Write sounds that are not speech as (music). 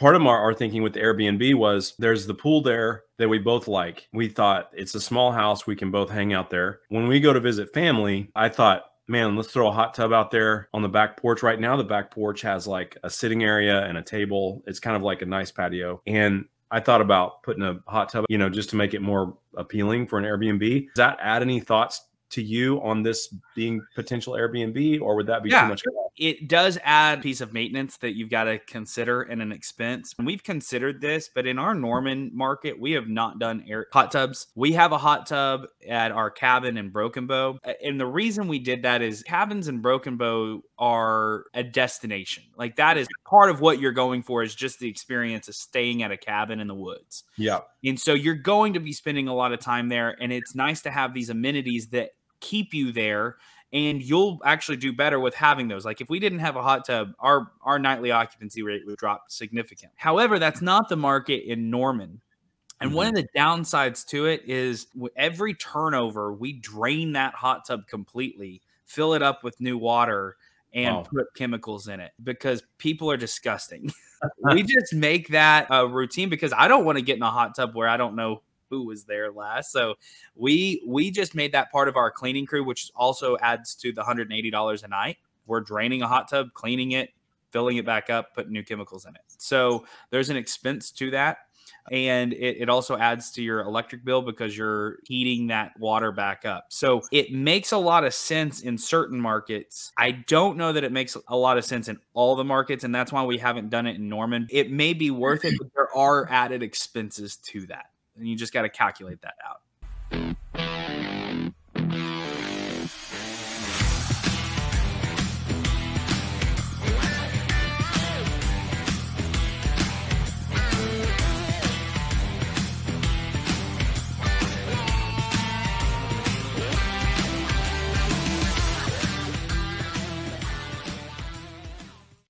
part of our, our thinking with Airbnb was there's the pool there that we both like. We thought it's a small house. We can both hang out there. When we go to visit family, I thought, man, let's throw a hot tub out there on the back porch. Right now, the back porch has like a sitting area and a table. It's kind of like a nice patio. And I thought about putting a hot tub, you know, just to make it more appealing for an Airbnb. Does that add any thoughts to you on this being potential Airbnb, or would that be Yeah. too much? it does add a piece of maintenance that you've got to consider and an expense. And we've considered this, but in our Norman market, we have not done air hot tubs. We have a hot tub at our cabin in Broken Bow. And the reason we did that is cabins in Broken Bow are a destination. Like that is part of what you're going for is just the experience of staying at a cabin in the woods. Yeah, And so you're going to be spending a lot of time there. And it's nice to have these amenities that keep you there. And you'll actually do better with having those. Like if we didn't have a hot tub, our our nightly occupancy rate would drop significant. However, that's not the market in Norman. And one of mm-hmm. the downsides to it is every turnover, we drain that hot tub completely, fill it up with new water, and put chemicals in it because people are disgusting. (laughs) we just make that a routine because I don't want to get in a hot tub where I don't know who was there last. So we we just made that part of our cleaning crew, which also adds to the hundred and eighty dollars a night. We're draining a hot tub, cleaning it, filling it back up, putting new chemicals in it. So there's an expense to that. And it, it also adds to your electric bill because you're heating that water back up. So it makes a lot of sense in certain markets. I don't know that it makes a lot of sense in all the markets. And that's why we haven't done it in Norman. It may be worth it, but there are added expenses to that and you just got to calculate that out.